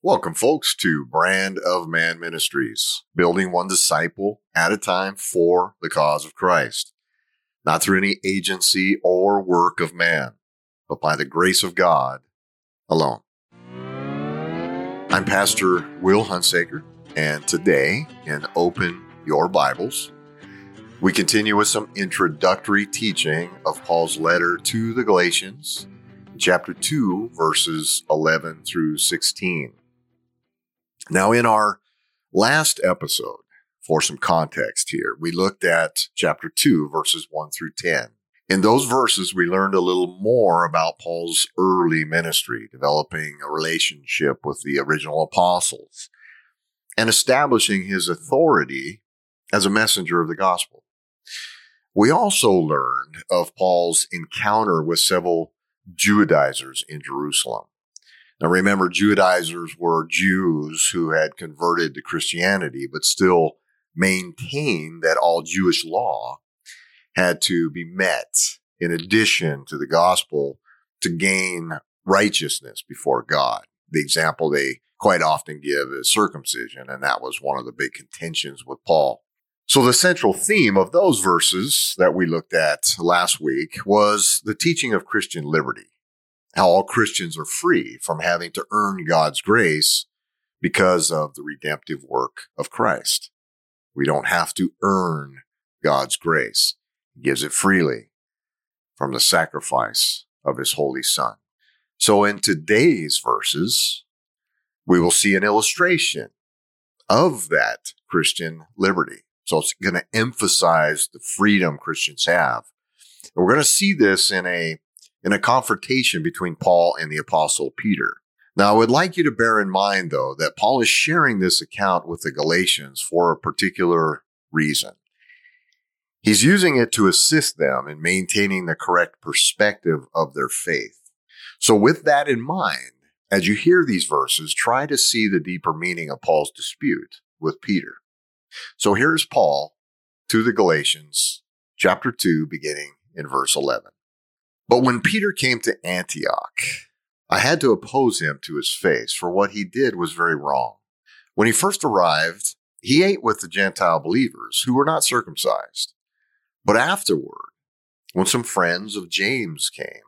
Welcome, folks, to Brand of Man Ministries, building one disciple at a time for the cause of Christ, not through any agency or work of man, but by the grace of God alone. I'm Pastor Will Hunsaker, and today in Open Your Bibles, we continue with some introductory teaching of Paul's letter to the Galatians, chapter 2, verses 11 through 16. Now, in our last episode, for some context here, we looked at chapter 2, verses 1 through 10. In those verses, we learned a little more about Paul's early ministry, developing a relationship with the original apostles and establishing his authority as a messenger of the gospel. We also learned of Paul's encounter with several Judaizers in Jerusalem. Now remember, Judaizers were Jews who had converted to Christianity, but still maintained that all Jewish law had to be met in addition to the gospel to gain righteousness before God. The example they quite often give is circumcision, and that was one of the big contentions with Paul. So the central theme of those verses that we looked at last week was the teaching of Christian liberty how all Christians are free from having to earn God's grace because of the redemptive work of Christ. We don't have to earn God's grace. He gives it freely from the sacrifice of his holy son. So in today's verses, we will see an illustration of that Christian liberty. So it's going to emphasize the freedom Christians have. And we're going to see this in a in a confrontation between Paul and the apostle Peter. Now, I would like you to bear in mind, though, that Paul is sharing this account with the Galatians for a particular reason. He's using it to assist them in maintaining the correct perspective of their faith. So with that in mind, as you hear these verses, try to see the deeper meaning of Paul's dispute with Peter. So here's Paul to the Galatians, chapter 2, beginning in verse 11. But when Peter came to Antioch, I had to oppose him to his face, for what he did was very wrong. When he first arrived, he ate with the Gentile believers who were not circumcised. But afterward, when some friends of James came,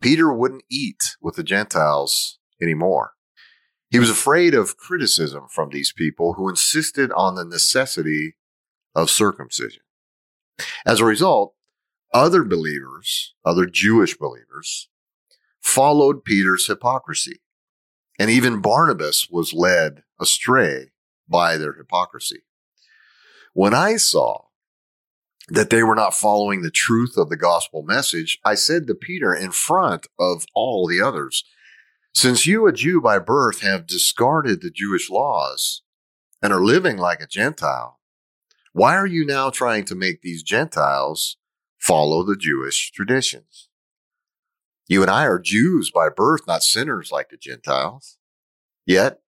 Peter wouldn't eat with the Gentiles anymore. He was afraid of criticism from these people who insisted on the necessity of circumcision. As a result, other believers, other Jewish believers, followed Peter's hypocrisy. And even Barnabas was led astray by their hypocrisy. When I saw that they were not following the truth of the gospel message, I said to Peter in front of all the others, since you, a Jew by birth, have discarded the Jewish laws and are living like a Gentile, why are you now trying to make these Gentiles follow the Jewish traditions. You and I are Jews by birth, not sinners like the Gentiles. Yet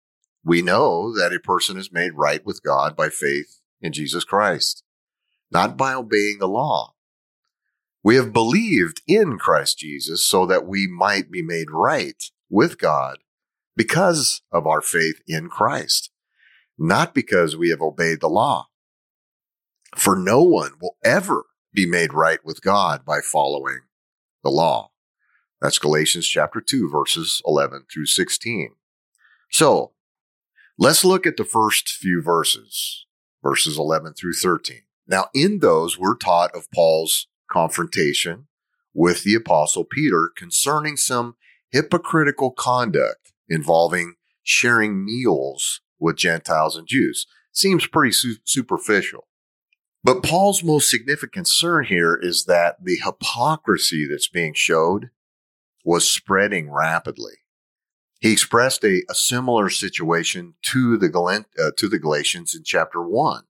we know that a person is made right with God by faith in Jesus Christ, not by obeying the law. We have believed in Christ Jesus so that we might be made right with God because of our faith in Christ, not because we have obeyed the law. For no one will ever be made right with God by following the law. That's Galatians chapter 2, verses 11 through 16. So let's look at the first few verses, verses 11 through 13. Now, in those, we're taught of Paul's confrontation with the apostle Peter concerning some hypocritical conduct involving sharing meals with Gentiles and Jews. Seems pretty su- superficial. But Paul's most significant concern here is that the hypocrisy that's being showed was spreading rapidly. He expressed a, a similar situation to the, uh, to the Galatians in chapter one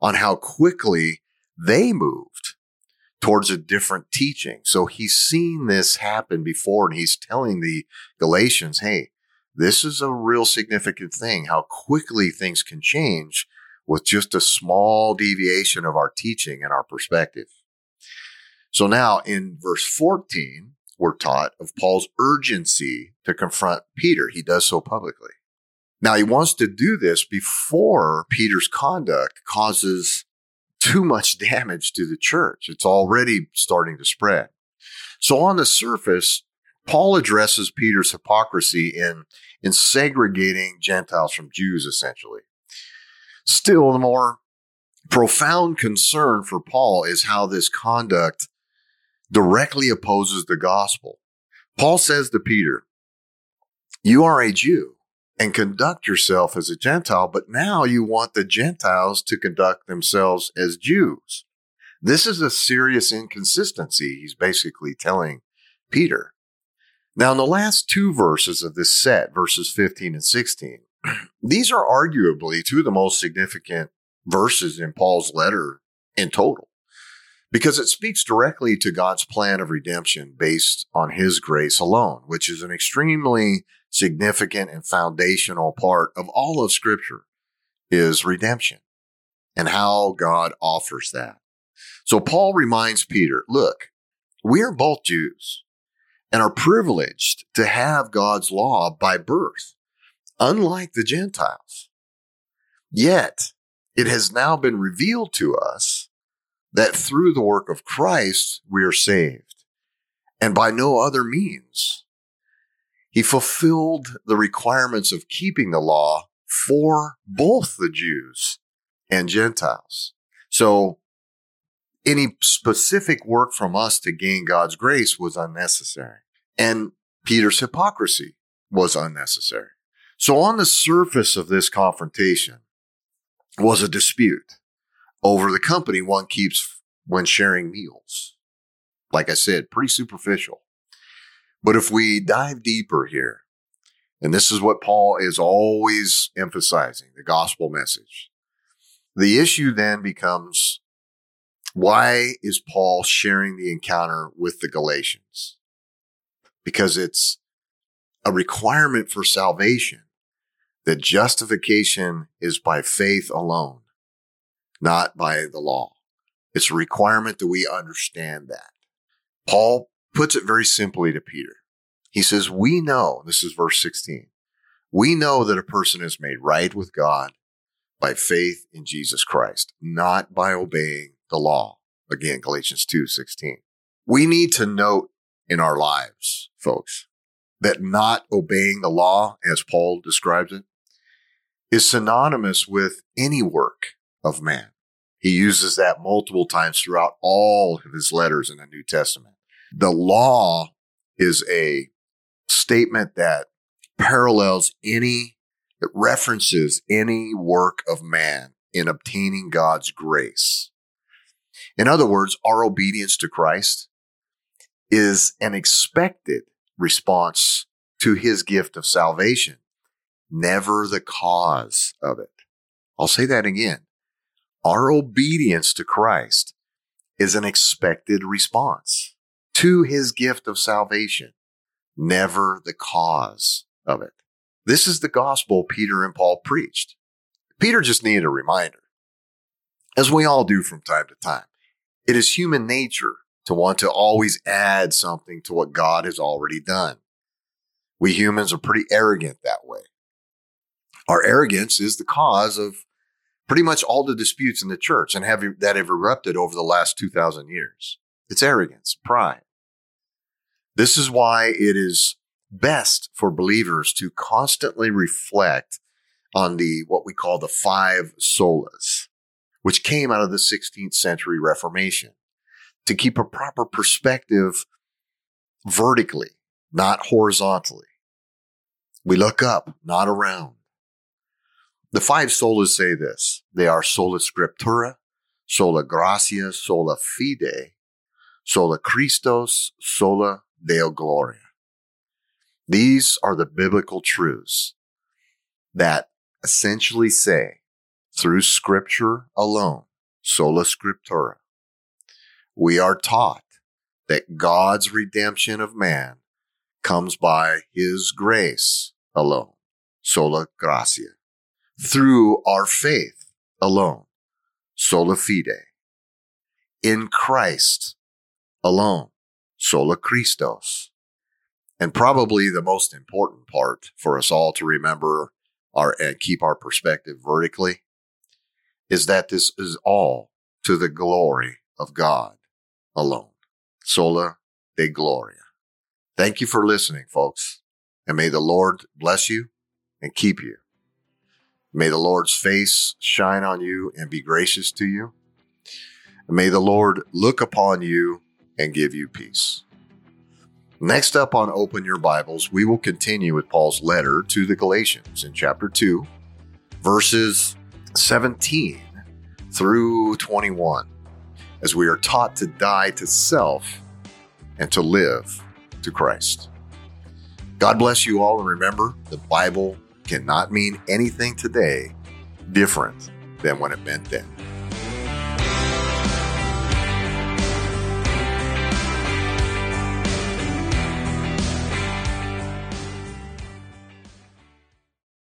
on how quickly they moved towards a different teaching. So he's seen this happen before and he's telling the Galatians, Hey, this is a real significant thing, how quickly things can change with just a small deviation of our teaching and our perspective. So now in verse 14, we're taught of Paul's urgency to confront Peter. He does so publicly. Now he wants to do this before Peter's conduct causes too much damage to the church. It's already starting to spread. So on the surface, Paul addresses Peter's hypocrisy in, in segregating Gentiles from Jews, essentially. Still, the more profound concern for Paul is how this conduct directly opposes the gospel. Paul says to Peter, You are a Jew and conduct yourself as a Gentile, but now you want the Gentiles to conduct themselves as Jews. This is a serious inconsistency, he's basically telling Peter. Now, in the last two verses of this set, verses 15 and 16, these are arguably two of the most significant verses in Paul's letter in total because it speaks directly to God's plan of redemption based on his grace alone, which is an extremely significant and foundational part of all of scripture is redemption and how God offers that. So Paul reminds Peter, look, we are both Jews and are privileged to have God's law by birth, unlike the Gentiles. Yet it has now been revealed to us that through the work of Christ, we are saved and by no other means. He fulfilled the requirements of keeping the law for both the Jews and Gentiles. So any specific work from us to gain God's grace was unnecessary. And Peter's hypocrisy was unnecessary. So on the surface of this confrontation was a dispute over the company one keeps when sharing meals. Like I said, pretty superficial. But if we dive deeper here, and this is what Paul is always emphasizing the gospel message, the issue then becomes why is Paul sharing the encounter with the Galatians? Because it's a requirement for salvation that justification is by faith alone, not by the law. It's a requirement that we understand that. Paul puts it very simply to Peter. He says, we know, this is verse 16, we know that a person is made right with God by faith in Jesus Christ, not by obeying the law. Again, Galatians 2, 16. We need to note in our lives, folks, that not obeying the law, as Paul describes it, is synonymous with any work of man. He uses that multiple times throughout all of his letters in the New Testament. The law is a statement that parallels any, it references any work of man in obtaining God's grace. In other words, our obedience to Christ is an expected response to his gift of salvation, never the cause of it. I'll say that again. Our obedience to Christ is an expected response to his gift of salvation, never the cause of it. This is the gospel Peter and Paul preached. Peter just needed a reminder, as we all do from time to time. It is human nature to want to always add something to what God has already done. We humans are pretty arrogant that way. Our arrogance is the cause of pretty much all the disputes in the church and have that have erupted over the last 2000 years. It's arrogance, pride. This is why it is best for believers to constantly reflect on the what we call the five solas, which came out of the 16th century Reformation, to keep a proper perspective vertically, not horizontally. We look up, not around. The five solas say this. They are sola scriptura, sola gratia, sola fide, sola Christos, sola Deo gloria. These are the biblical truths that essentially say through scripture alone, sola scriptura, we are taught that God's redemption of man comes by his grace alone, sola gratia through our faith alone, sola fide, in Christ alone, sola Christos. And probably the most important part for us all to remember our and keep our perspective vertically is that this is all to the glory of God alone. Sola Deo Gloria. Thank you for listening, folks. And may the Lord bless you and keep you. May the Lord's face shine on you and be gracious to you. And may the Lord look upon you and give you peace. Next up on Open Your Bibles, we will continue with Paul's letter to the Galatians in chapter 2, verses 17 through 21, as we are taught to die to self and to live to Christ. God bless you all, and remember the Bible cannot mean anything today different than when it meant then.